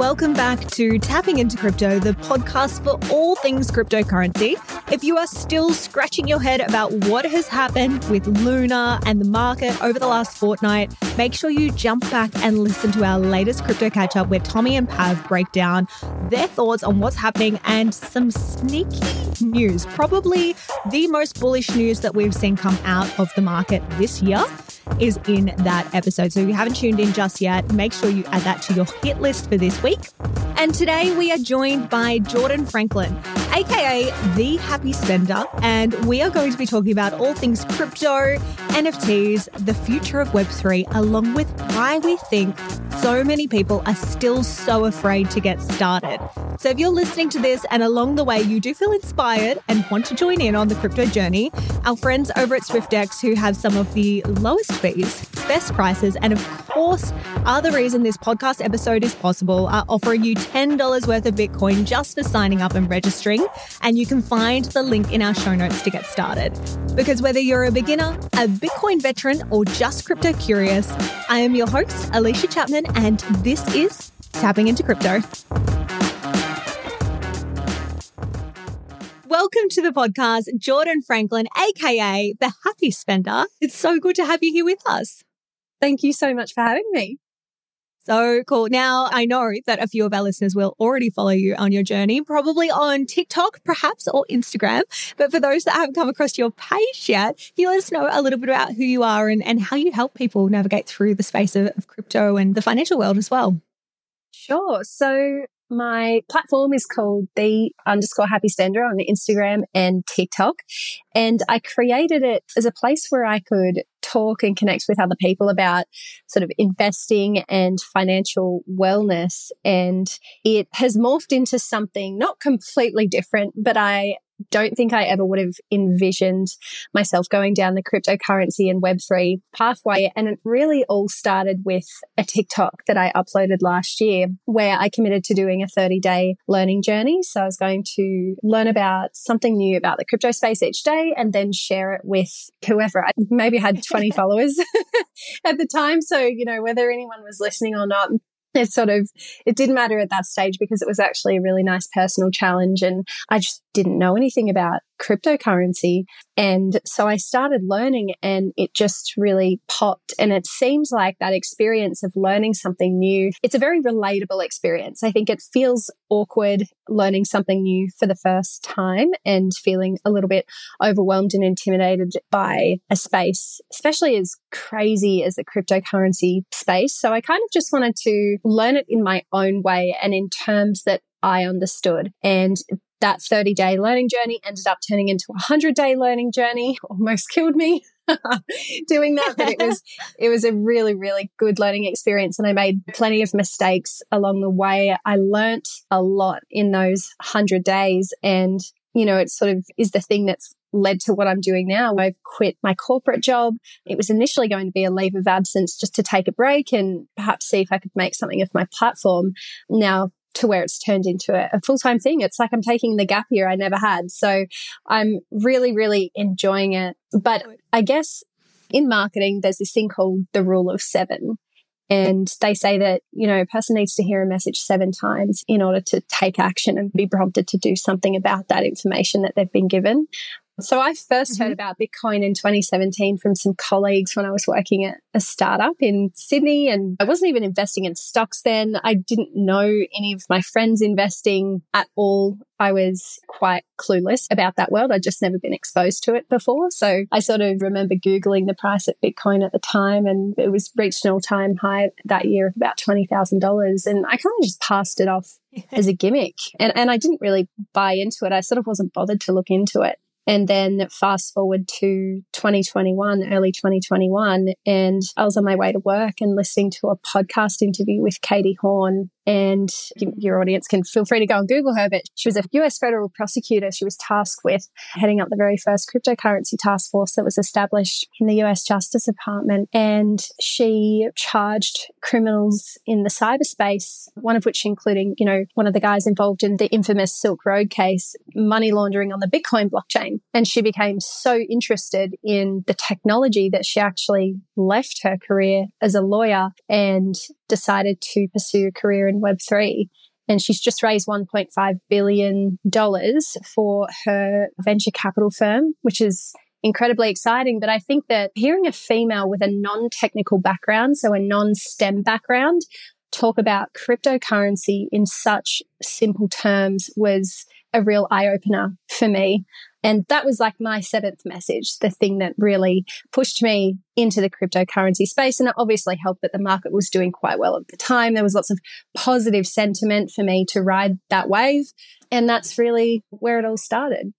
Welcome back to Tapping into Crypto, the podcast for all things cryptocurrency. If you are still scratching your head about what has happened with Luna and the market over the last fortnight, make sure you jump back and listen to our latest crypto catch up where Tommy and Pav break down their thoughts on what's happening and some sneaky news. Probably the most bullish news that we've seen come out of the market this year is in that episode. So if you haven't tuned in just yet, make sure you add that to your hit list for this week. And today we are joined by Jordan Franklin, aka The Happy Spender, and we are going to be talking about all things crypto, NFTs, the future of Web3, along with why we think so many people are still so afraid to get started. So if you're listening to this and along the way you do feel inspired and want to join in on the crypto journey, our friends over at Swyftx, who have some of the lowest fees, best prices, and of course are the reason this podcast episode is possible, are offering you $10 worth of Bitcoin just for signing up and registering. And you can find the link in our show notes to get started. Because whether you're a beginner, a Bitcoin veteran, or just crypto curious, I am your host, Alicia Chapman, and this is Tapping into Crypto. Welcome to the podcast, Jordan Franklin, aka the Happy Spender. It's so good to have you here with us. Thank you so much for having me. So cool. Now, I know that a few of our listeners will already follow you on your journey, probably on TikTok, perhaps, or Instagram. But for those that haven't come across your page yet, can you let us know a little bit about who you are and, and how you help people navigate through the space of, of crypto and the financial world as well? Sure. So my platform is called the underscore happy spender on Instagram and TikTok. And I created it as a place where I could talk and connect with other people about sort of investing and financial wellness. And it has morphed into something not completely different, but I don't think I ever would have envisioned myself going down the cryptocurrency and Web3 pathway. And it really all started with a TikTok that I uploaded last year where I committed to doing a 30 day learning journey. So I was going to learn about something new about the crypto space each day and then share it with whoever. I maybe had 20 followers at the time. So, you know, whether anyone was listening or not, it sort of it didn't matter at that stage because it was actually a really nice personal challenge and I just didn't know anything about cryptocurrency. And so I started learning and it just really popped. And it seems like that experience of learning something new it's a very relatable experience. I think it feels awkward learning something new for the first time and feeling a little bit overwhelmed and intimidated by a space especially as crazy as the cryptocurrency space. So I kind of just wanted to learn it in my own way and in terms that I understood. And that 30 day learning journey ended up turning into a 100 day learning journey, almost killed me. doing that but it was it was a really really good learning experience and i made plenty of mistakes along the way i learnt a lot in those 100 days and you know it sort of is the thing that's led to what I'm doing now. I've quit my corporate job. It was initially going to be a leave of absence just to take a break and perhaps see if I could make something of my platform. Now, to where it's turned into a, full time thing. It's like I'm taking the gap year I never had. So I'm really, really enjoying it. But I guess in marketing, there's this thing called the rule of seven. And they say that, you know, a person needs to hear a message seven times in order to take action and be prompted to do something about that information that they've been given. So I 1st mm-hmm. heard about Bitcoin in 2017 from some colleagues when I was working at a startup in Sydney and I wasn't even investing in stocks then. I didn't know any of my friends investing at all. I was quite clueless about that world. I'd just never been exposed to it before. So I sort of remember Googling the price of Bitcoin at the time and it was reached an all time high that year of about $20,000. And I kind of just passed it off as a gimmick. And, and I didn't really buy into it. I sort of wasn't bothered to look into it. And then fast forward to 2021, early 2021, and I was on my way to work and listening to a podcast interview with Katie Haun and mm-hmm. your audience can feel free to go and Google her, but she was a US federal prosecutor. She was tasked with heading up the very first cryptocurrency task force that was established in the US Justice Department. And she charged criminals in the cyberspace, one of which including, you know, one of the guys involved in the infamous Silk Road case, money laundering on the Bitcoin blockchain. And she became so interested in the technology that she actually left her career as a lawyer and decided to pursue a career in Web3 and she's just raised $1.5 billion for her venture capital firm, which is incredibly exciting. But I think that hearing a female with a non technical background, so a non STEM background, talk about cryptocurrency in such simple terms was a real eye opener for me. And that was like my seventh message, the thing that really pushed me into the cryptocurrency space. And it obviously helped that the market was doing quite well at the time. There was lots of positive sentiment for me to ride that wave. And that's really where it all started.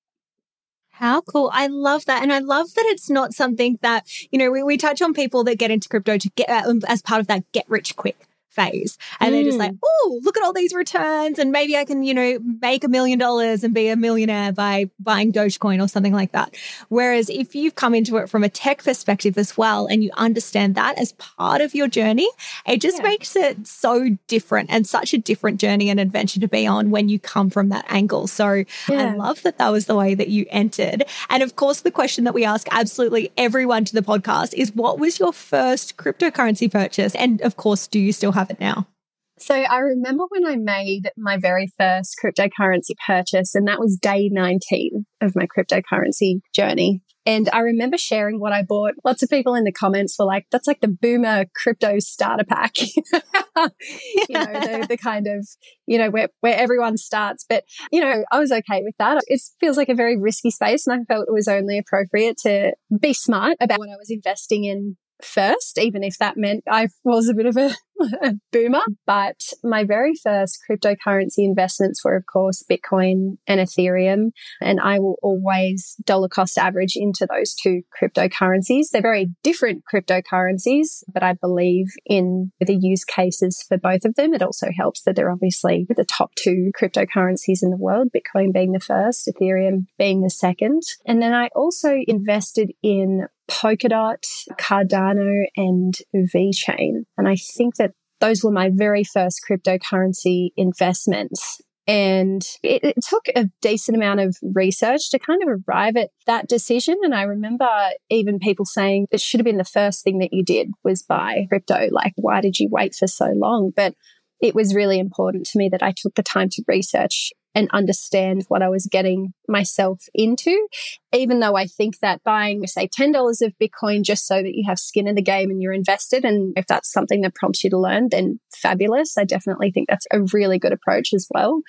How cool. I love that. And I love that it's not something that, you know, we, we touch on people that get into crypto to get uh, as part of that get rich quick phase. And mm. they're just like, oh, look at all these returns. And maybe I can, you know, make a million dollars and be a millionaire by buying Dogecoin or something like that. Whereas if you've come into it from a tech perspective as well and you understand that as part of your journey, it just yeah. makes it so different and such a different journey and adventure to be on when you come from that angle. So yeah. I love that that was the way that you entered. And of course, the question that we ask absolutely everyone to the podcast is what was your first cryptocurrency purchase? And of course, do you still have have it now? So I remember when I made my very first cryptocurrency purchase, and that was day 19 of my cryptocurrency journey. And I remember sharing what I bought. Lots of people in the comments were like, that's like the boomer crypto starter pack. you know, the, the, kind of, you know, where, where everyone starts. But, you know, I was okay with that. It feels like a very risky space. And I felt it was only appropriate to be smart about what I was investing in first, even if that meant I was a bit of a, a, boomer. But my very first cryptocurrency investments were, of course, Bitcoin and Ethereum. And I will always dollar cost average into those two cryptocurrencies. They're very different cryptocurrencies, but I believe in the use cases for both of them. It also helps that they're obviously the top two cryptocurrencies in the world, Bitcoin being the first, Ethereum being the second. And then I also invested in Polkadot, Cardano, and VeChain. And I think that those were my very first cryptocurrency investments. And it, it, took a decent amount of research to kind of arrive at that decision. And I remember even people saying it should have been the first thing that you did was buy crypto. Like, why did you wait for so long? But it was really important to me that I took the time to research and understand what I was getting myself into. Even though I think that buying, say, $10 of Bitcoin just so that you have skin in the game and you're invested, and if that's something that prompts you to learn, then fabulous. I definitely think that's a really good approach as well.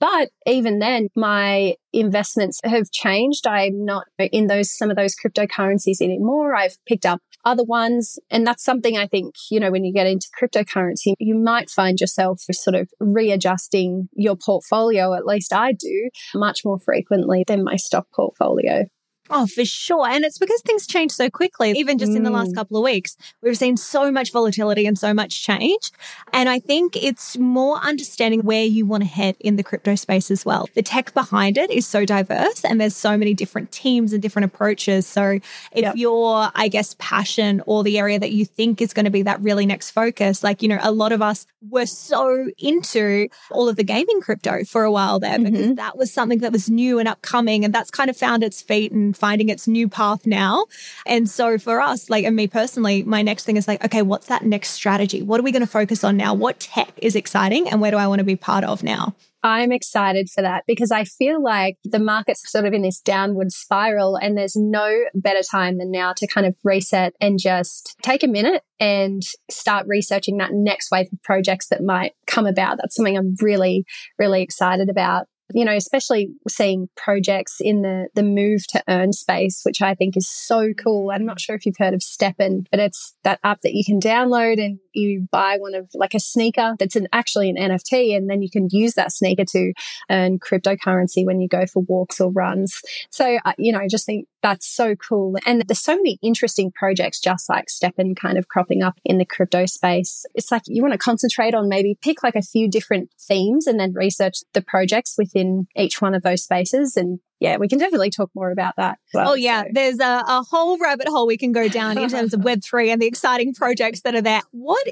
But even then, my investments have changed. I'm not in those, some of those cryptocurrencies anymore. I've picked up other ones. And that's something I think, you know, when you get into cryptocurrency, you might find yourself sort of readjusting your portfolio. At least I do much more frequently than my stock portfolio. Oh, for sure. And it's because things change so quickly. Even just mm. in the last mm. couple of weeks, we've seen so much volatility and so much change. And I think it's more understanding where you want to head in the crypto space as well. The tech behind it is so diverse and there's so many different teams and different approaches. So if yep. your, I guess, passion or the area that you think is going to be that really next focus, like, you know, a lot of us were so into all of the gaming crypto for a while there mm-hmm. because that was something that was new and upcoming and that's kind of found its feet and finding its new path now. And so for us, like, and me personally, my next thing is like, okay, what's that next strategy? What are we going to focus on now? What tech is exciting and where do I want to be part of now? I'm excited for that because I feel like the market's sort of in this downward spiral and there's no better time than now to kind of reset and just take a minute and start researching that next wave of projects that might come about. That's something I'm really, really excited about you know, especially seeing projects in the, the move to earn space, which I think is so cool. I'm not sure if you've heard of STEPN, but it's that app that you can download and you buy one of like a sneaker that's an, actually an NFT. And then you can use that sneaker to earn cryptocurrency when you go for walks or runs. So, uh, you know, I just think that's so cool. And there's so many interesting projects just like STEPN kind of cropping up in the crypto space. It's like you want to concentrate on maybe pick like a few different themes and then research the projects within each one of those spaces and yeah, we can definitely talk more about that. Well, oh, yeah. So. There's a, a whole rabbit hole we can go down in terms of Web3 and the exciting projects that are there. What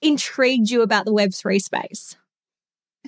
intrigued you about the Web3 space?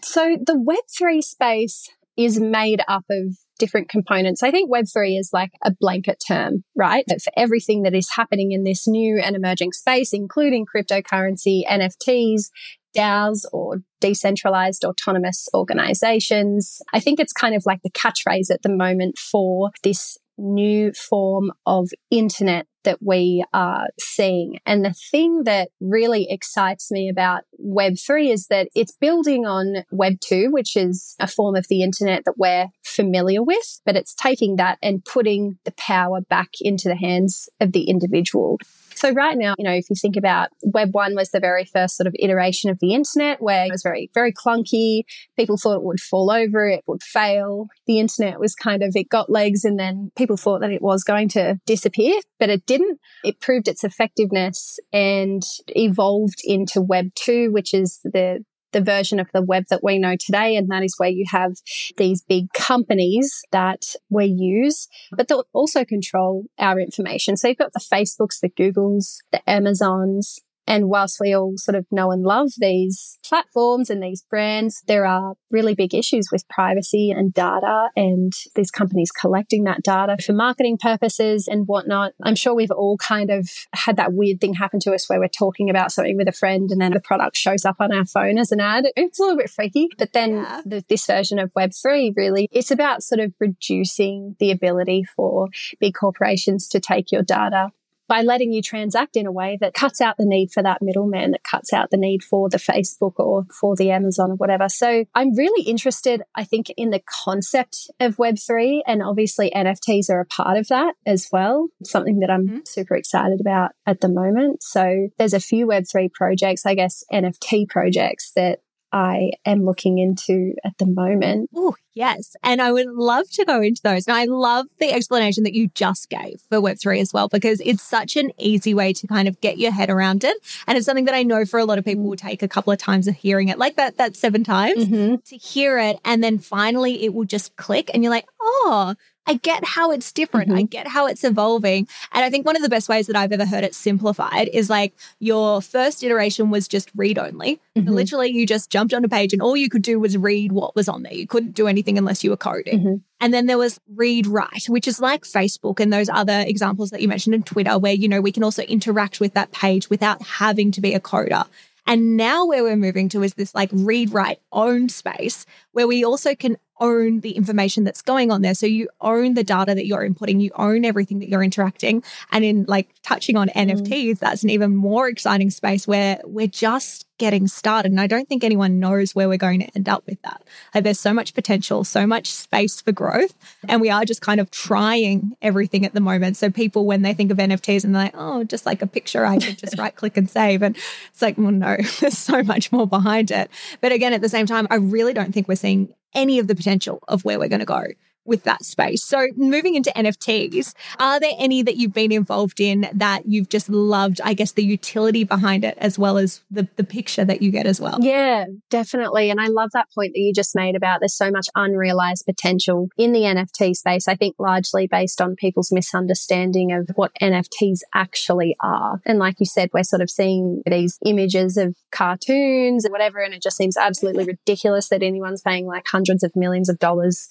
So, the Web3 space is made up of different components. I think Web3 is like a blanket term, right? That for everything that is happening in this new and emerging space, including cryptocurrency, NFTs, DAOs or decentralized autonomous organizations. I think it's kind of like the catchphrase at the moment for this new form of internet that we are seeing. And the thing that really excites me about Web3 is that it's building on Web2, which is a form of the internet that we're familiar with, but it's taking that and putting the power back into the hands of the individual. So right now, you know, if you think about Web 1 was the very first sort of iteration of the internet where it was very, very clunky. People thought it would fall over, it would fail. The internet was kind of, it got legs and then people thought that it was going to disappear, but it didn't. It proved its effectiveness and evolved into Web 2, which is the the version of the web that we know today. And that is where you have these big companies that we use, but they'll also control our information. So you've got the Facebooks, the Googles, the Amazons, and whilst we all sort of know and love these platforms and these brands, there are really big issues with privacy and data and these companies collecting that data for marketing purposes and whatnot. I'm sure we've all kind of had that weird thing happen to us where we're talking about something with a friend and then the product shows up on our phone as an ad. It's a little bit freaky. But then yeah. the, this version of Web3 really, it's about sort of reducing the ability for big corporations to take your data by letting you transact in a way that cuts out the need for that middleman, that cuts out the need for the Facebook or for the Amazon or whatever. So I'm really interested, I think, in the concept of Web3. And obviously, NFTs are a part of that as well, something that I'm mm-hmm. super excited about at the moment. So there's a few Web3 projects, I guess, NFT projects that I am looking into at the moment. Oh, yes. And I would love to go into those. And I love the explanation that you just gave for Web3 as well, because it's such an easy way to kind of get your head around it. And it's something that I know for a lot of people will take a couple of times of hearing it, like that, that seven times mm-hmm. to hear it. And then finally it will just click and you're like, oh, I get how it's different. Mm-hmm. I get how it's evolving. And I think one of the best ways that I've ever heard it simplified is like your first iteration was just read only. Mm-hmm. literally, you just jumped on a page and all you could do was read what was on there. You couldn't do anything unless you were coding. Mm-hmm. And then there was read write, which is like Facebook and those other examples that you mentioned in Twitter, where, you know, we can also interact with that page without having to be a coder. And now where we're moving to is this like read, write, own space where we also can own the information that's going on there. So you own the data that you're inputting, you own everything that you're interacting. And in like touching on mm. NFTs, that's an even more exciting space where we're just getting started. And I don't think anyone knows where we're going to end up with that. Like there's so much potential, so much space for growth. And we are just kind of trying everything at the moment. So people, when they think of NFTs and they're like, oh, just like a picture, I can just right click and save. And it's like, well, no, there's so much more behind it. But again, at the same time, I really don't think we're seeing any of the potential of where we're going to go with that space. So moving into NFTs, are there any that you've been involved in that you've just loved, I guess, the utility behind it as well as the, the picture that you get as well? Yeah, definitely. And I love that point that you just made about there's so much unrealized potential in the NFT space. I think largely based on people's misunderstanding of what NFTs actually are. And like you said, we're sort of seeing these images of cartoons and whatever. And it just seems absolutely ridiculous that anyone's paying like hundreds of millions of dollars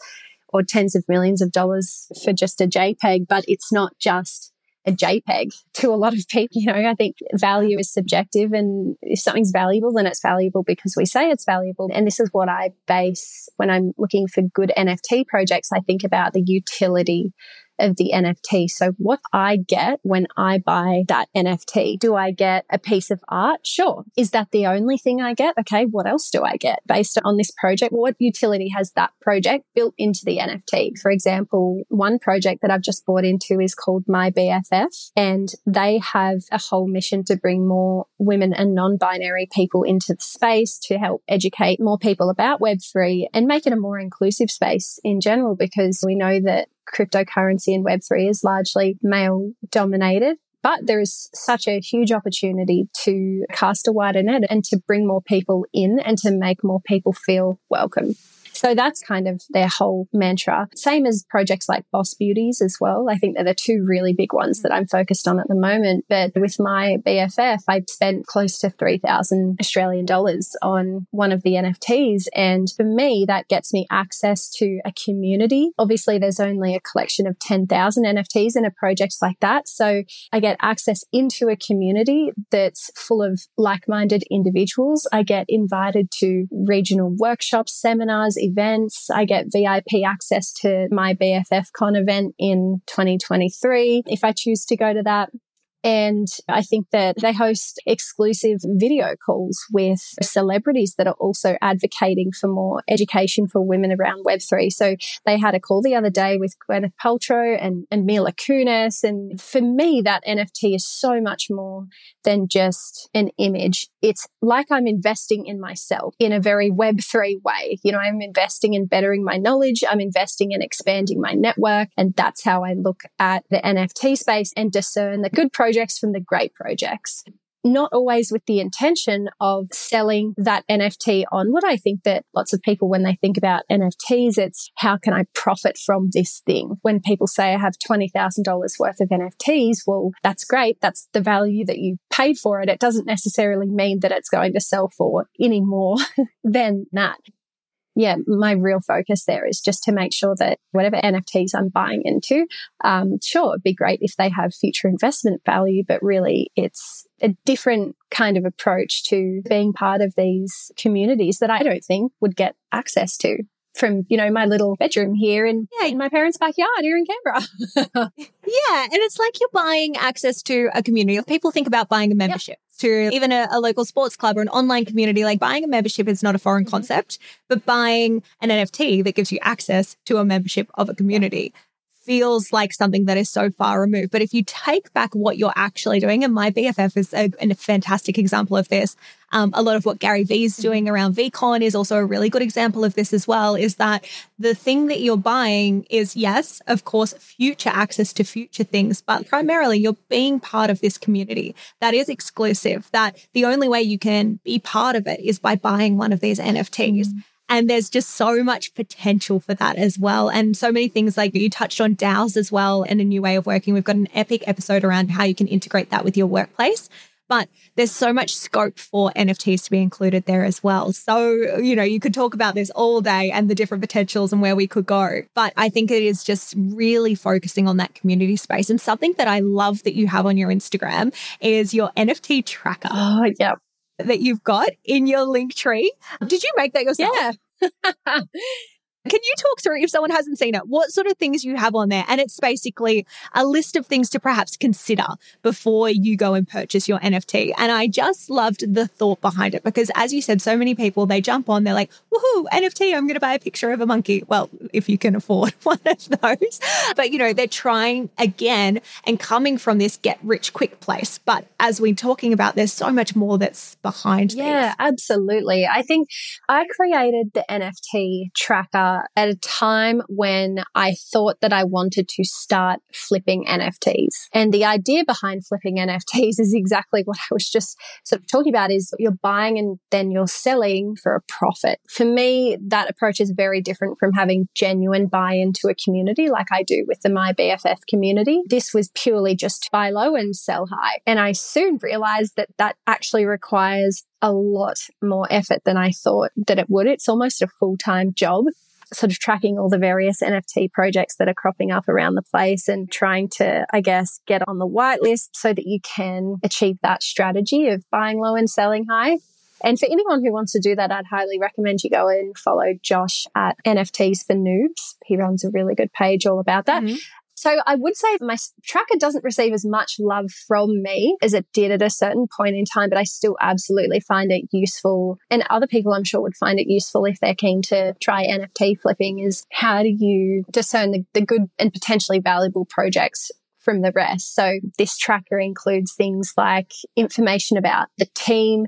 or tens of millions of dollars for just a JPEG, but it's not just a JPEG to a lot of people. You know, I think value is subjective and if something's valuable, then it's valuable because we say it's valuable. And this is what I base when I'm looking for good NFT projects. I think about the utility of the NFT. So what I get when I buy that NFT, do I get a piece of art? Sure. Is that the only thing I get? Okay. What else do I get based on this project? What utility has that project built into the NFT? For example, one project that I've just bought into is called My BFF and they have a whole mission to bring more women and non-binary people into the space to help educate more people about Web3 and make it a more inclusive space in general because we know that cryptocurrency and Web3 is largely male dominated. But there is such a huge opportunity to cast a wider net and to bring more people in and to make more people feel welcome. So that's kind of their whole mantra. Same as projects like Boss Beauties as well. I think they're the two really big ones that I'm focused on at the moment. But with my BFF, I spent close to 3,000 Australian dollars on one of the NFTs. And for me, that gets me access to a community. Obviously, there's only a collection of 10,000 NFTs in a project like that. So I get access into a community that's full of like-minded individuals. I get invited to regional workshops, seminars, events. I get VIP access to my BFF Con event in 2023 if I choose to go to that. And I think that they host exclusive video calls with celebrities that are also advocating for more education for women around Web3. So they had a call the other day with Gwyneth Paltrow and, and Mila Kunis. And for me, that NFT is so much more than just an image. It's like I'm investing in myself in a very Web3 way. You know, I'm investing in bettering my knowledge. I'm investing in expanding my network. And that's how I look at the NFT space and discern the good projects projects from the great projects. Not always with the intention of selling that NFT on what I think that lots of people, when they think about NFTs, it's how can I profit from this thing? When people say I have $20,000 worth of NFTs, well, that's great. That's the value that you paid for it. It doesn't necessarily mean that it's going to sell for any more than that yeah, my real focus there is just to make sure that whatever NFTs I'm buying into, um, sure, it'd be great if they have future investment value, but really it's a different kind of approach to being part of these communities that I don't think would get access to from, you know, my little bedroom here in, yeah, in my parents' backyard here in Canberra. yeah. And it's like you're buying access to a community. If people think about buying a membership, yep to even a, a, local sports club or an online community, like buying a membership is not a foreign mm-hmm. concept, but buying an NFT that gives you access to a membership of a community feels like something that is so far removed. But if you take back what you're actually doing, and my BFF is a, a fantastic example of this, um, a lot of what Gary Vee is doing around VeeCon is also a really good example of this as well. Is that the thing that you're buying is, yes, of course, future access to future things, but primarily you're being part of this community that is exclusive, that the only way you can be part of it is by buying one of these NFTs. Mm-hmm. And there's just so much potential for that as well. And so many things like you touched on DAOs as well and a new way of working. We've got an epic episode around how you can integrate that with your workplace. But there's so much scope for NFTs to be included there as well. So, you know, you could talk about this all day and the different potentials and where we could go. But I think it is just really focusing on that community space. And something that I love that you have on your Instagram is your NFT tracker. Oh, yeah that you've got in your link tree. Did you make that yourself? Yeah. Can you talk through, if someone hasn't seen it, what sort of things you have on there? And it's basically a list of things to perhaps consider before you go and purchase your NFT. And I just loved the thought behind it because, as you said, so many people, they jump on, they're like, woohoo, NFT, I'm going to buy a picture of a monkey. Well, if you can afford one of those. But, you know, they're trying again and coming from this get rich quick place. But as we're talking about, there's so much more that's behind Yeah, these. absolutely. I think I created the NFT tracker Uh, at a time when I thought that I wanted to start flipping NFTs. And the idea behind flipping NFTs is exactly what I was just sort of talking about is you're buying and then you're selling for a profit. For me, that approach is very different from having genuine buy into a community like I do with the My BFF community. This was purely just buy low and sell high. And I soon realized that that actually requires a lot more effort than I thought that it would. It's almost a full time job sort of tracking all the various NFT projects that are cropping up around the place and trying to, I guess, get on the whitelist so that you can achieve that strategy of buying low and selling high. And for anyone who wants to do that, I'd highly recommend you go and follow Josh at NFTs for Noobs. He runs a really good page all about that. Mm-hmm. So I would say my tracker doesn't receive as much love from me as it did at a certain point in time, but I still absolutely find it useful. And other people I'm sure would find it useful if they're keen to try NFT flipping is how do you discern the, the good and potentially valuable projects from the rest. So this tracker includes things like information about the team.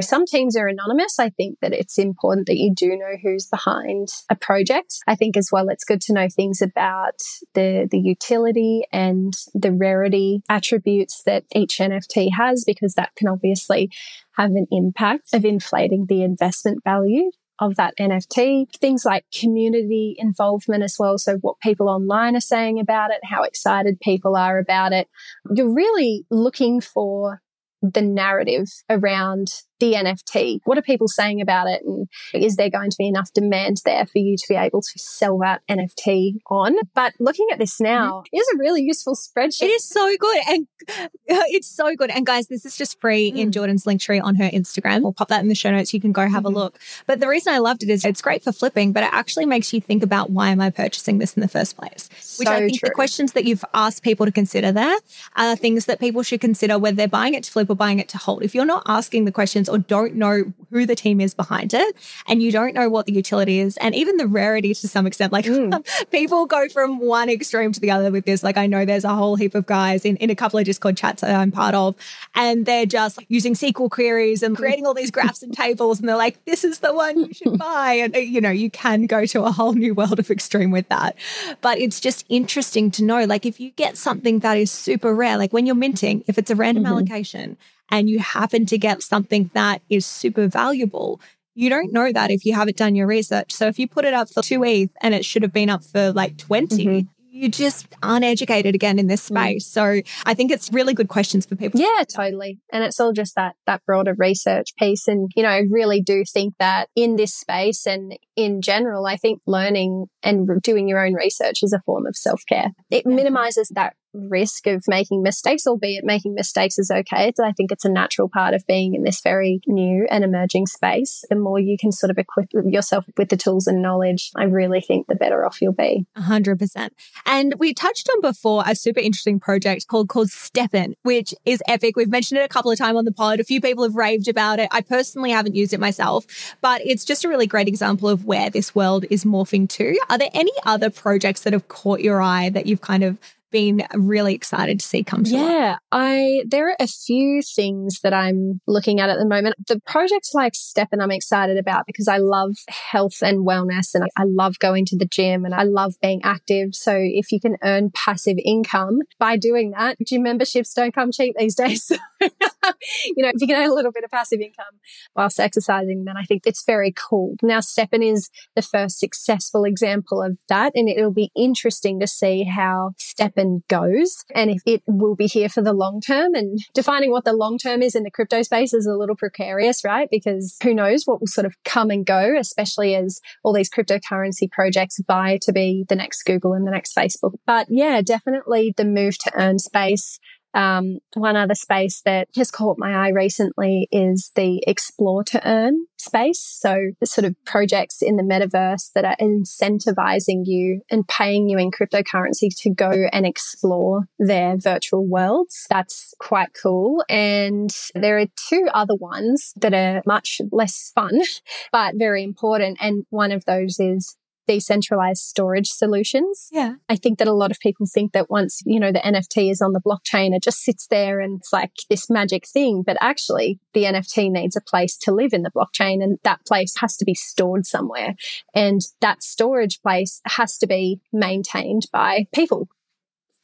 Some teams are anonymous. I think that it's important that you do know who's behind a project. I think as well, it's good to know things about the, the utility and the rarity attributes that each NFT has, because that can obviously have an impact of inflating the investment value of that NFT. Things like community involvement as well. So what people online are saying about it, how excited people are about it. You're really looking for the narrative around the NFT? What are people saying about it? And is there going to be enough demand there for you to be able to sell that NFT on? But looking at this now mm-hmm. is a really useful spreadsheet. It is so good. And it's so good. And guys, this is just free mm. in Jordan's link tree on her Instagram. We'll pop that in the show notes. You can go have mm-hmm. a look. But the reason I loved it is it's great for flipping, but it actually makes you think about why am I purchasing this in the first place? Which so I think true. the questions that you've asked people to consider there are things that people should consider whether they're buying it to flip or buying it to hold. If you're not asking the questions or don't know who the team is behind it and you don't know what the utility is and even the rarity to some extent. Like mm. people go from one extreme to the other with this. Like I know there's a whole heap of guys in, in a couple of Discord chats that I'm part of and they're just using SQL queries and creating all these graphs and tables and they're like, this is the one you should buy. And you know, you can go to a whole new world of extreme with that. But it's just interesting to know, like if you get something that is super rare, like when you're minting, if it's a random mm-hmm. allocation and you happen to get something that is super valuable, you don't know that if you haven't done your research. So if you put it up for two ETH and it should have been up for like 20, mm-hmm you just aren't educated again in this mm. space. Mm. So I think it's really good questions for people. Yeah, totally. And it's all just that that broader research piece. And, you know, I really do think that in this space and in general, I think learning and doing your own research is a form of self care. It minimizes that risk of making mistakes, albeit making mistakes is okay. So I think it's a natural part of being in this very new and emerging space. The more you can sort of equip yourself with the tools and knowledge, I really think the better off you'll be. A hundred percent. And we touched on before a super interesting project called called which is epic. We've mentioned it a couple of times on the pod. A few people have raved about it. I personally haven't used it myself, but it's just a really great example of where this world is morphing to. Are there any other projects that have caught your eye that you've kind of been really excited to see come to Yeah, I there are a few things that I'm looking at at the moment. The projects like STEPN I'm excited about because I love health and wellness and I love going to the gym and I love being active. So if you can earn passive income by doing that, gym memberships don't come cheap these days. you know, if you can earn a little bit of passive income whilst exercising, then I think it's very cool. Now, STEPN is the first successful example of that, and it'll be interesting to see how Goes and if it will be here for the long term. And defining what the long term is in the crypto space is a little precarious, right? Because who knows what will sort of come and go, especially as all these cryptocurrency projects vie to be the next Google and the next Facebook. But yeah, definitely the move to earn space um, one other space that has caught my eye recently is the explore to earn space. So the sort of projects in the metaverse that are incentivizing you and paying you in cryptocurrency to go and explore their virtual worlds. That's quite cool. And there are two other ones that are much less fun, but very important. And one of those is decentralized storage solutions. Yeah. I think that a lot of people think that once, you know, the NFT is on the blockchain, it just sits there and it's like this magic thing. But actually, the NFT needs a place to live in the blockchain and that place has to be stored somewhere. And that storage place has to be maintained by people.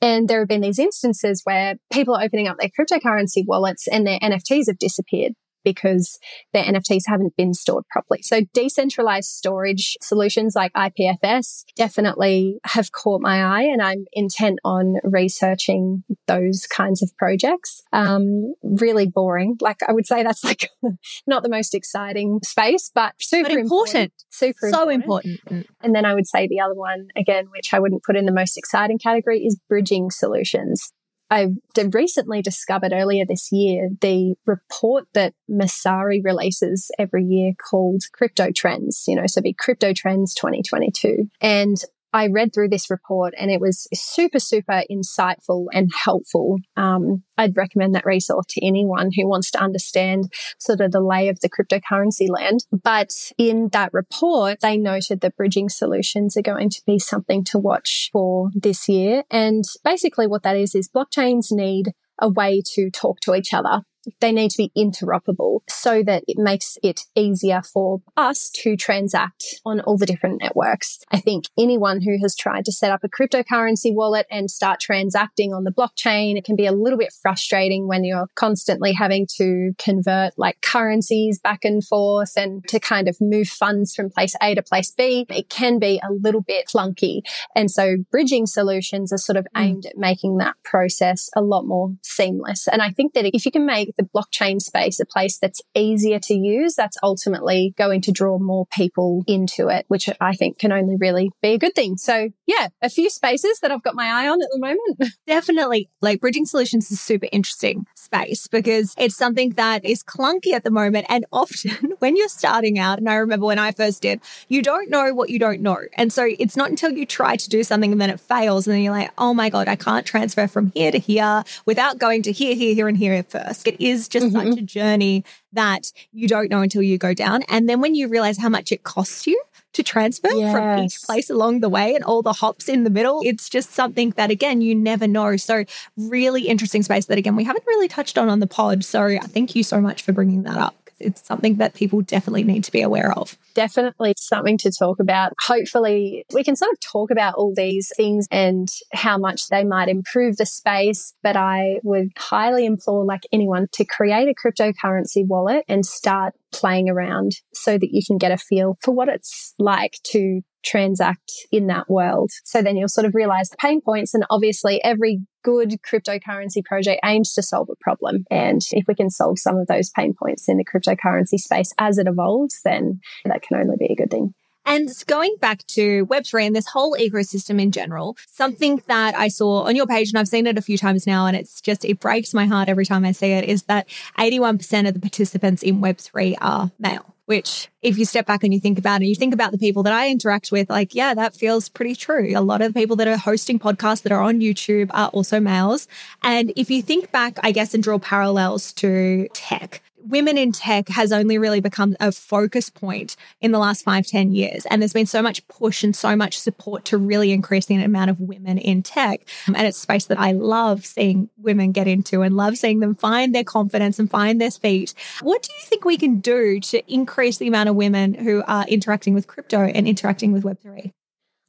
And there have been these instances where people are opening up their cryptocurrency wallets and their NFTs have disappeared because their NFTs haven't been stored properly. So decentralized storage solutions like IPFS definitely have caught my eye and I'm intent on researching those kinds of projects. Um, really boring. Like I would say that's like not the most exciting space, but super but important. important. Super so important. important. And then I would say the other one again, which I wouldn't put in the most exciting category is bridging solutions. I recently discovered earlier this year the report that Messari releases every year called Crypto Trends, you know, so be Crypto Trends 2022. And I read through this report and it was super, super insightful and helpful. Um, I'd recommend that resource to anyone who wants to understand sort of the lay of the cryptocurrency land. But in that report, they noted that bridging solutions are going to be something to watch for this year. And basically what that is, is blockchains need a way to talk to each other they need to be interoperable so that it makes it easier for us to transact on all the different networks. I think anyone who has tried to set up a cryptocurrency wallet and start transacting on the blockchain, it can be a little bit frustrating when you're constantly having to convert like currencies back and forth and to kind of move funds from place A to place B. It can be a little bit clunky. And so bridging solutions are sort of mm. aimed at making that process a lot more seamless. And I think that if you can make the blockchain space a place that's easier to use, that's ultimately going to draw more people into it, which I think can only really be a good thing. So yeah, a few spaces that I've got my eye on at the moment. Definitely. Like bridging solutions is super interesting space because it's something that is clunky at the moment. And often when you're starting out, and I remember when I first did, you don't know what you don't know. And so it's not until you try to do something and then it fails and then you're like, oh my God, I can't transfer from here to here without going to here, here, here, and here first. Is just mm-hmm. such a journey that you don't know until you go down. And then when you realize how much it costs you, to transfer yes. from each place along the way and all the hops in the middle. It's just something that, again, you never know. So, really interesting space that, again, we haven't really touched on on the pod. So, thank you so much for bringing that up it's something that people definitely need to be aware of. Definitely something to talk about. Hopefully, we can sort of talk about all these things and how much they might improve the space. But I would highly implore, like anyone, to create a cryptocurrency wallet and start playing around so that you can get a feel for what it's like to transact in that world. So then you'll sort of realize the pain points. And obviously, every good cryptocurrency project aims to solve a problem. And if we can solve some of those pain points in the cryptocurrency space as it evolves, then that can only be a good thing. And going back to Web3 and this whole ecosystem in general, something that I saw on your page, and I've seen it a few times now, and it's just, it breaks my heart every time I see it, is that 81% of the participants in Web3 are male which if you step back and you think about it, you think about the people that I interact with, like, yeah, that feels pretty true. A lot of the people that are hosting podcasts that are on YouTube are also males. And if you think back, I guess, and draw parallels to tech, women in tech has only really become a focus point in the last five ten years. And there's been so much push and so much support to really increase the amount of women in tech. And it's space that I love seeing women get into and love seeing them find their confidence and find their feet. What do you think we can do to increase the amount of women who are interacting with crypto and interacting with Web3?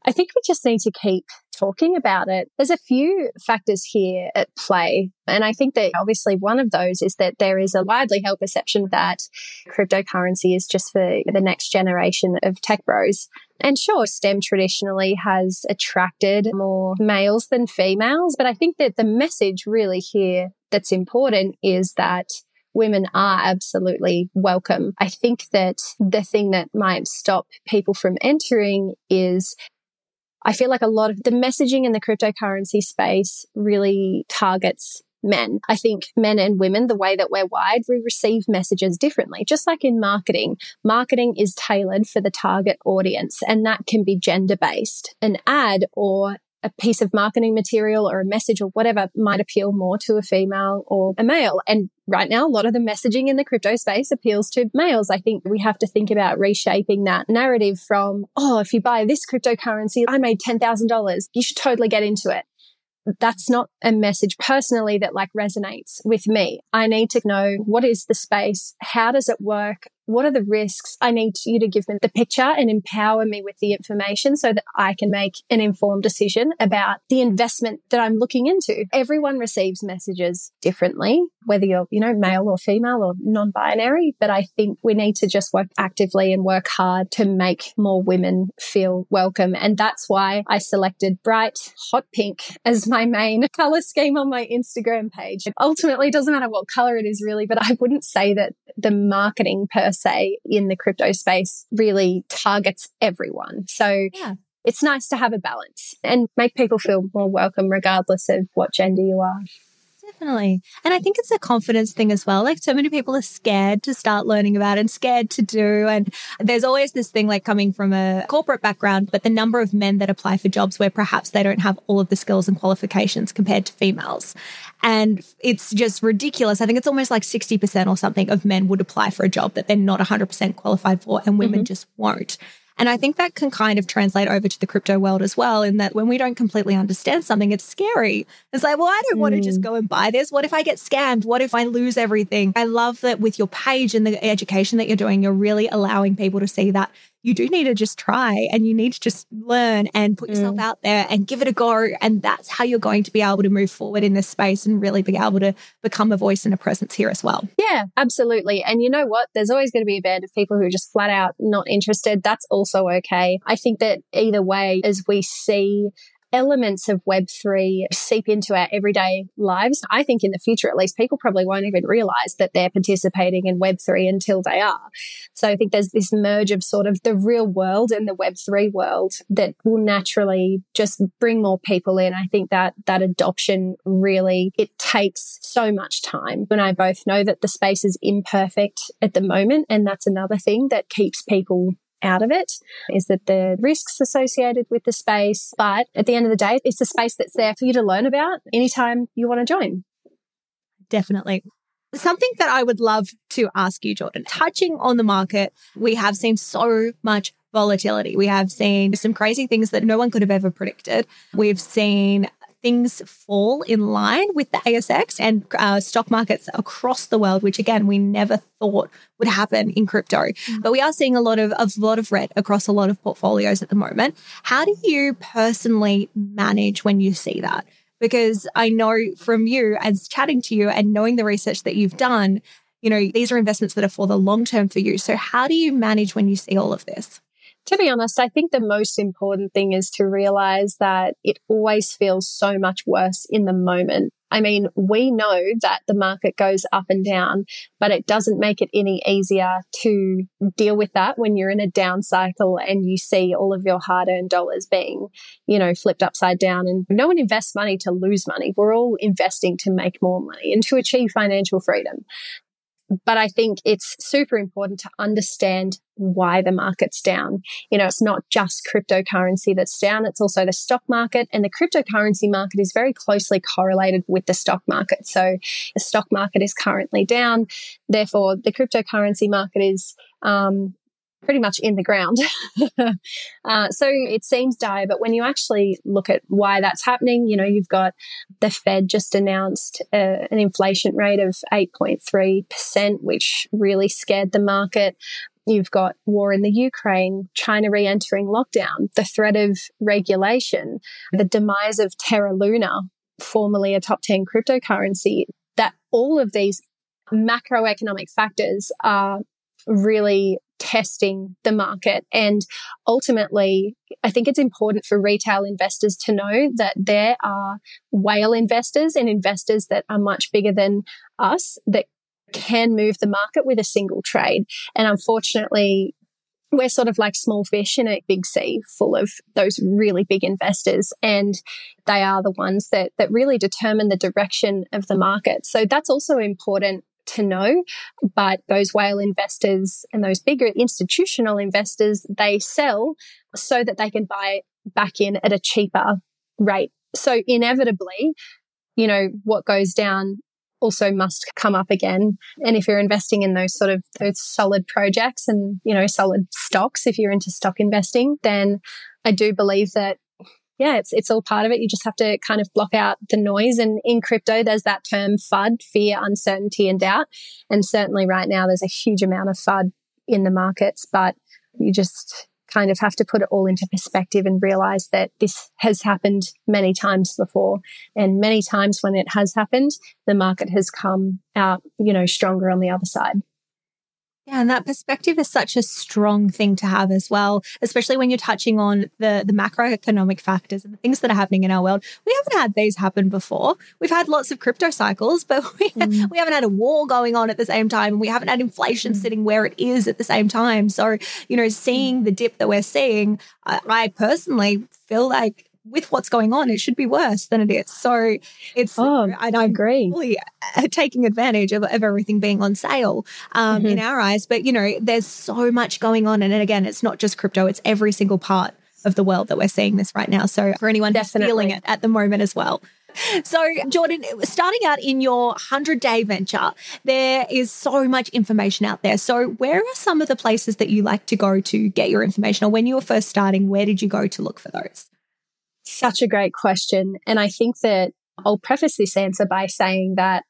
I think we just need to keep talking about it. There's a few factors here at play. And I think that obviously one of those is that there is a widely held perception that cryptocurrency is just for the next generation of tech bros. And sure, STEM traditionally has attracted more males than females, but I think that the message really here that's important is that women are absolutely welcome. I think that the thing that might stop people from entering is I feel like a lot of the messaging in the cryptocurrency space really targets men. I think men and women, the way that we're wired, we receive messages differently. Just like in marketing, marketing is tailored for the target audience and that can be gender based. An ad or a piece of marketing material or a message or whatever might appeal more to a female or a male. And right now, a lot of the messaging in the crypto space appeals to males. I think we have to think about reshaping that narrative from, oh, if you buy this cryptocurrency, I made $10,000. You should totally get into it that's not a message personally that like resonates with me. I need to know what is the space? How does it work? What are the risks? I need you to give me the picture and empower me with the information so that I can make an informed decision about the investment that I'm looking into. Everyone receives messages differently, whether you're, you know, male or female or non-binary, but I think we need to just work actively and work hard to make more women feel welcome. And that's why I selected bright hot pink as my main color scheme on my Instagram page. Ultimately, it ultimately doesn't matter what color it is really, but I wouldn't say that the marketing person say in the crypto space really targets everyone. So yeah. it's nice to have a balance and make people feel more welcome regardless of what gender you are. Definitely. And I think it's a confidence thing as well. Like so many people are scared to start learning about and scared to do. And there's always this thing like coming from a corporate background, but the number of men that apply for jobs where perhaps they don't have all of the skills and qualifications compared to females. And it's just ridiculous. I think it's almost like 60% or something of men would apply for a job that they're not 100% qualified for and women mm-hmm. just won't. And I think that can kind of translate over to the crypto world as well, in that when we don't completely understand something, it's scary. It's like, well, I don't mm. want to just go and buy this. What if I get scammed? What if I lose everything? I love that with your page and the education that you're doing, you're really allowing people to see that you do need to just try and you need to just learn and put yourself mm. out there and give it a go. And that's how you're going to be able to move forward in this space and really be able to become a voice and a presence here as well. Yeah, absolutely. And you know what? There's always going to be a band of people who are just flat out not interested. That's also okay. I think that either way, as we see elements of Web3 seep into our everyday lives. I think in the future, at least, people probably won't even realize that they're participating in Web3 until they are. So I think there's this merge of sort of the real world and the Web3 world that will naturally just bring more people in. I think that that adoption really, it takes so much time. And I both know that the space is imperfect at the moment. And that's another thing that keeps people out of it is that the risks associated with the space. But at the end of the day, it's a space that's there for you to learn about anytime you want to join. Definitely. Something that I would love to ask you, Jordan, touching on the market, we have seen so much volatility. We have seen some crazy things that no one could have ever predicted. We've seen things fall in line with the ASX and uh, stock markets across the world, which again we never thought would happen in crypto. Mm-hmm. But we are seeing a lot of a lot of red across a lot of portfolios at the moment. How do you personally manage when you see that? Because I know from you as chatting to you and knowing the research that you've done, you know, these are investments that are for the long term for you. So how do you manage when you see all of this? To be honest, I think the most important thing is to realize that it always feels so much worse in the moment. I mean, we know that the market goes up and down, but it doesn't make it any easier to deal with that when you're in a down cycle and you see all of your hard earned dollars being, you know, flipped upside down. And no one invests money to lose money. We're all investing to make more money and to achieve financial freedom. But I think it's super important to understand why the market's down. You know, it's not just cryptocurrency that's down, it's also the stock market. And the cryptocurrency market is very closely correlated with the stock market. So the stock market is currently down. Therefore, the cryptocurrency market is um, pretty much in the ground. uh, so it seems dire, but when you actually look at why that's happening, you know, you've got the Fed just announced uh, an inflation rate of 8.3%, which really scared the market. You've got war in the Ukraine, China re entering lockdown, the threat of regulation, the demise of Terra Luna, formerly a top 10 cryptocurrency, that all of these macroeconomic factors are really testing the market. And ultimately, I think it's important for retail investors to know that there are whale investors and investors that are much bigger than us that can move the market with a single trade. And unfortunately, we're sort of like small fish in a big sea full of those really big investors and they are the ones that that really determine the direction of the market so that's also important to know. But those whale investors and those bigger institutional investors, they sell so that they can buy back in at a cheaper rate. So inevitably, you know, what goes down also must come up again. And if you're investing in those sort of those solid projects and, you know, solid stocks, if you're into stock investing, then I do believe that yeah, it's it's all part of it. You just have to kind of block out the noise. And in crypto, there's that term FUD, fear, uncertainty, and doubt. And certainly right now, there's a huge amount of FUD in the markets, but you just kind of have to put it all into perspective and realize that this has happened many times before. And many times when it has happened, the market has come out, you know, stronger on the other side. Yeah, and that perspective is such a strong thing to have as well, especially when you're touching on the the macroeconomic factors and the things that are happening in our world. We haven't had these happen before. We've had lots of crypto cycles, but we, mm. we haven't had a war going on at the same time, and we haven't had inflation mm. sitting where it is at the same time. So, you know, seeing the dip that we're seeing, I, I personally feel like with what's going on, it should be worse than it is. So it's, oh, and I agree, really uh, taking advantage of, of everything being on sale um, mm-hmm. in our eyes. But you know, there's so much going on, and again, it's not just crypto; it's every single part of the world that we're seeing this right now. So for anyone Definitely. feeling it at the moment as well. So, Jordan, starting out in your 100 day venture, there is so much information out there. So, where are some of the places that you like to go to get your information? Or when you were first starting, where did you go to look for those? Such a great question. And I think that I'll preface this answer by saying that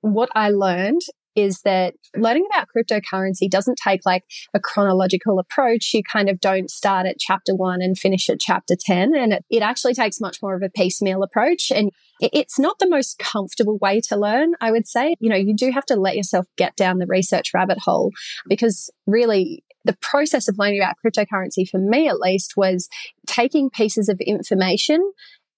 what I learned is that learning about cryptocurrency doesn't take like a chronological approach. You kind of don't start at chapter one and finish at chapter 10. And it, it actually takes much more of a piecemeal approach. And it's not the most comfortable way to learn, I would say. You know, you do have to let yourself get down the research rabbit hole because really the process of learning about cryptocurrency for me at least was taking pieces of information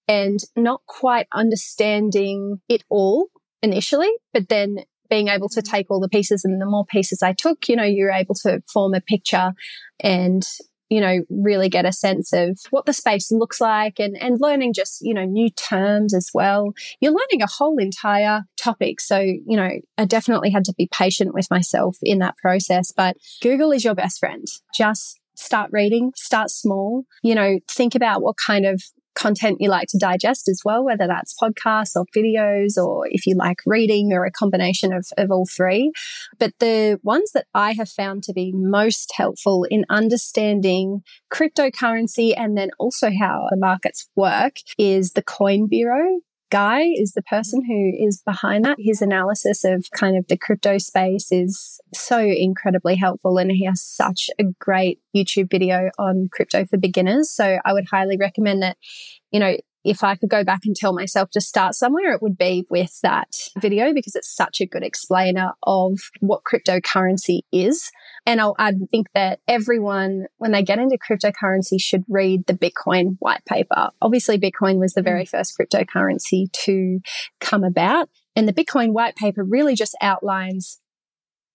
and not quite understanding it all initially, but then being able to mm-hmm. take all the pieces and the more pieces I took, you know, you're able to form a picture and, you know, really get a sense of what the space looks like and, and learning just, you know, new terms as well. You're learning a whole entire topic. So, you know, I definitely had to be patient with myself in that process, but Google is your best friend. Just start reading, start small, you know, think about what kind of content you like to digest as well, whether that's podcasts or videos, or if you like reading or a combination of, of all three. But the ones that I have found to be most helpful in understanding cryptocurrency and then also how the markets work is the Coin Bureau. Guy is the person who is behind that. His analysis of kind of the crypto space is so incredibly helpful. And he has such a great YouTube video on crypto for beginners. So I would highly recommend that, you know, if I could go back and tell myself to start somewhere, it would be with that video because it's such a good explainer of what cryptocurrency is. And I'll, I think that everyone, when they get into cryptocurrency, should read the Bitcoin white paper. Obviously, Bitcoin was the very mm. first cryptocurrency to come about. And the Bitcoin white paper really just outlines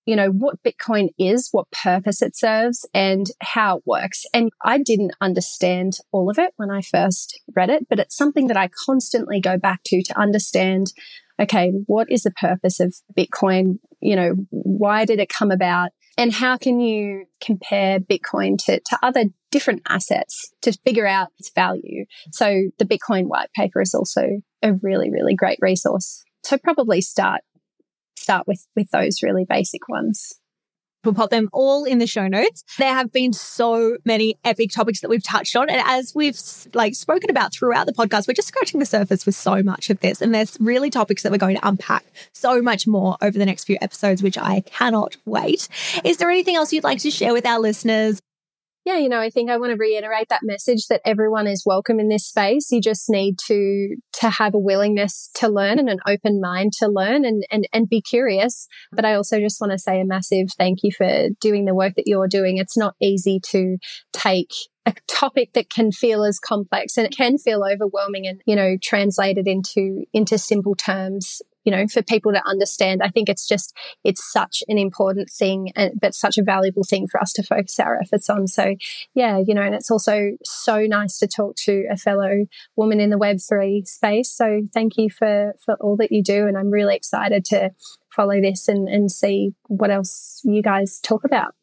you know, what Bitcoin is, what purpose it serves and how it works. And I didn't understand all of it when I first read it, but it's something that I constantly go back to to understand. Okay, what is the purpose of Bitcoin? You know, why did it come about? And how can you compare Bitcoin to, to other different assets to figure out its value? So the Bitcoin white paper is also a really, really great resource. So probably start start with with those really basic ones. We'll pop them all in the show notes. There have been so many epic topics that we've touched on. And as we've like spoken about throughout the podcast, we're just scratching the surface with so much of this. And there's really topics that we're going to unpack so much more over the next few episodes, which I cannot wait. Is there anything else you'd like to share with our listeners? Yeah, you know, I think I want to reiterate that message that everyone is welcome in this space. You just need to to have a willingness to learn and an open mind to learn and and, and be curious. But I also just want to say a massive thank you for doing the work that you're doing. It's not easy to take a topic that can feel as complex and it can feel overwhelming and you know translated into into simple terms you know, for people to understand. I think it's just, it's such an important thing, and, but such a valuable thing for us to focus our efforts on. So, yeah, you know, and it's also so nice to talk to a fellow woman in the Web3 space. So, thank you for, for all that you do. And I'm really excited to follow this and, and see what else you guys talk about.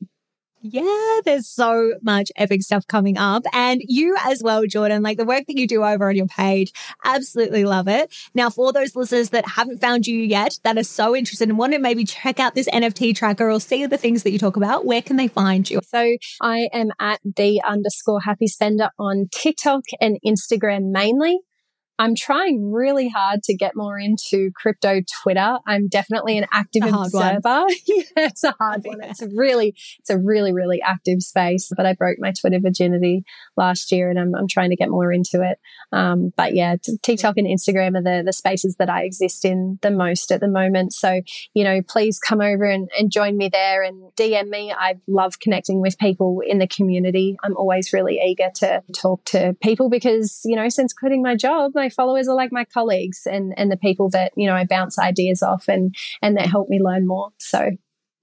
Yeah, there's so much epic stuff coming up. And you as well, Jordan, like the work that you do over on your page, absolutely love it. Now, for those listeners that haven't found you yet, that are so interested and want to maybe check out this NFT tracker or see the things that you talk about, where can they find you? So I am at the underscore happy spender on TikTok and Instagram mainly. I'm trying really hard to get more into crypto Twitter. I'm definitely an active observer. yeah, it's a hard one. It's a really, it's a really, really active space. But I broke my Twitter virginity last year and I'm, I'm trying to get more into it. Um, but yeah, TikTok and Instagram are the, the spaces that I exist in the most at the moment. So, you know, please come over and, and join me there and DM me. I love connecting with people in the community. I'm always really eager to talk to people because, you know, since quitting my job, my followers are like my colleagues and, and the people that, you know, I bounce ideas off and, and that help me learn more. So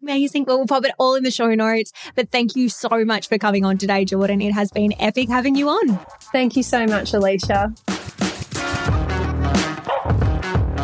Amazing. Well, we'll pop it all in the show notes. But thank you so much for coming on today, Jordan. It has been epic having you on. Thank you so much, Alicia.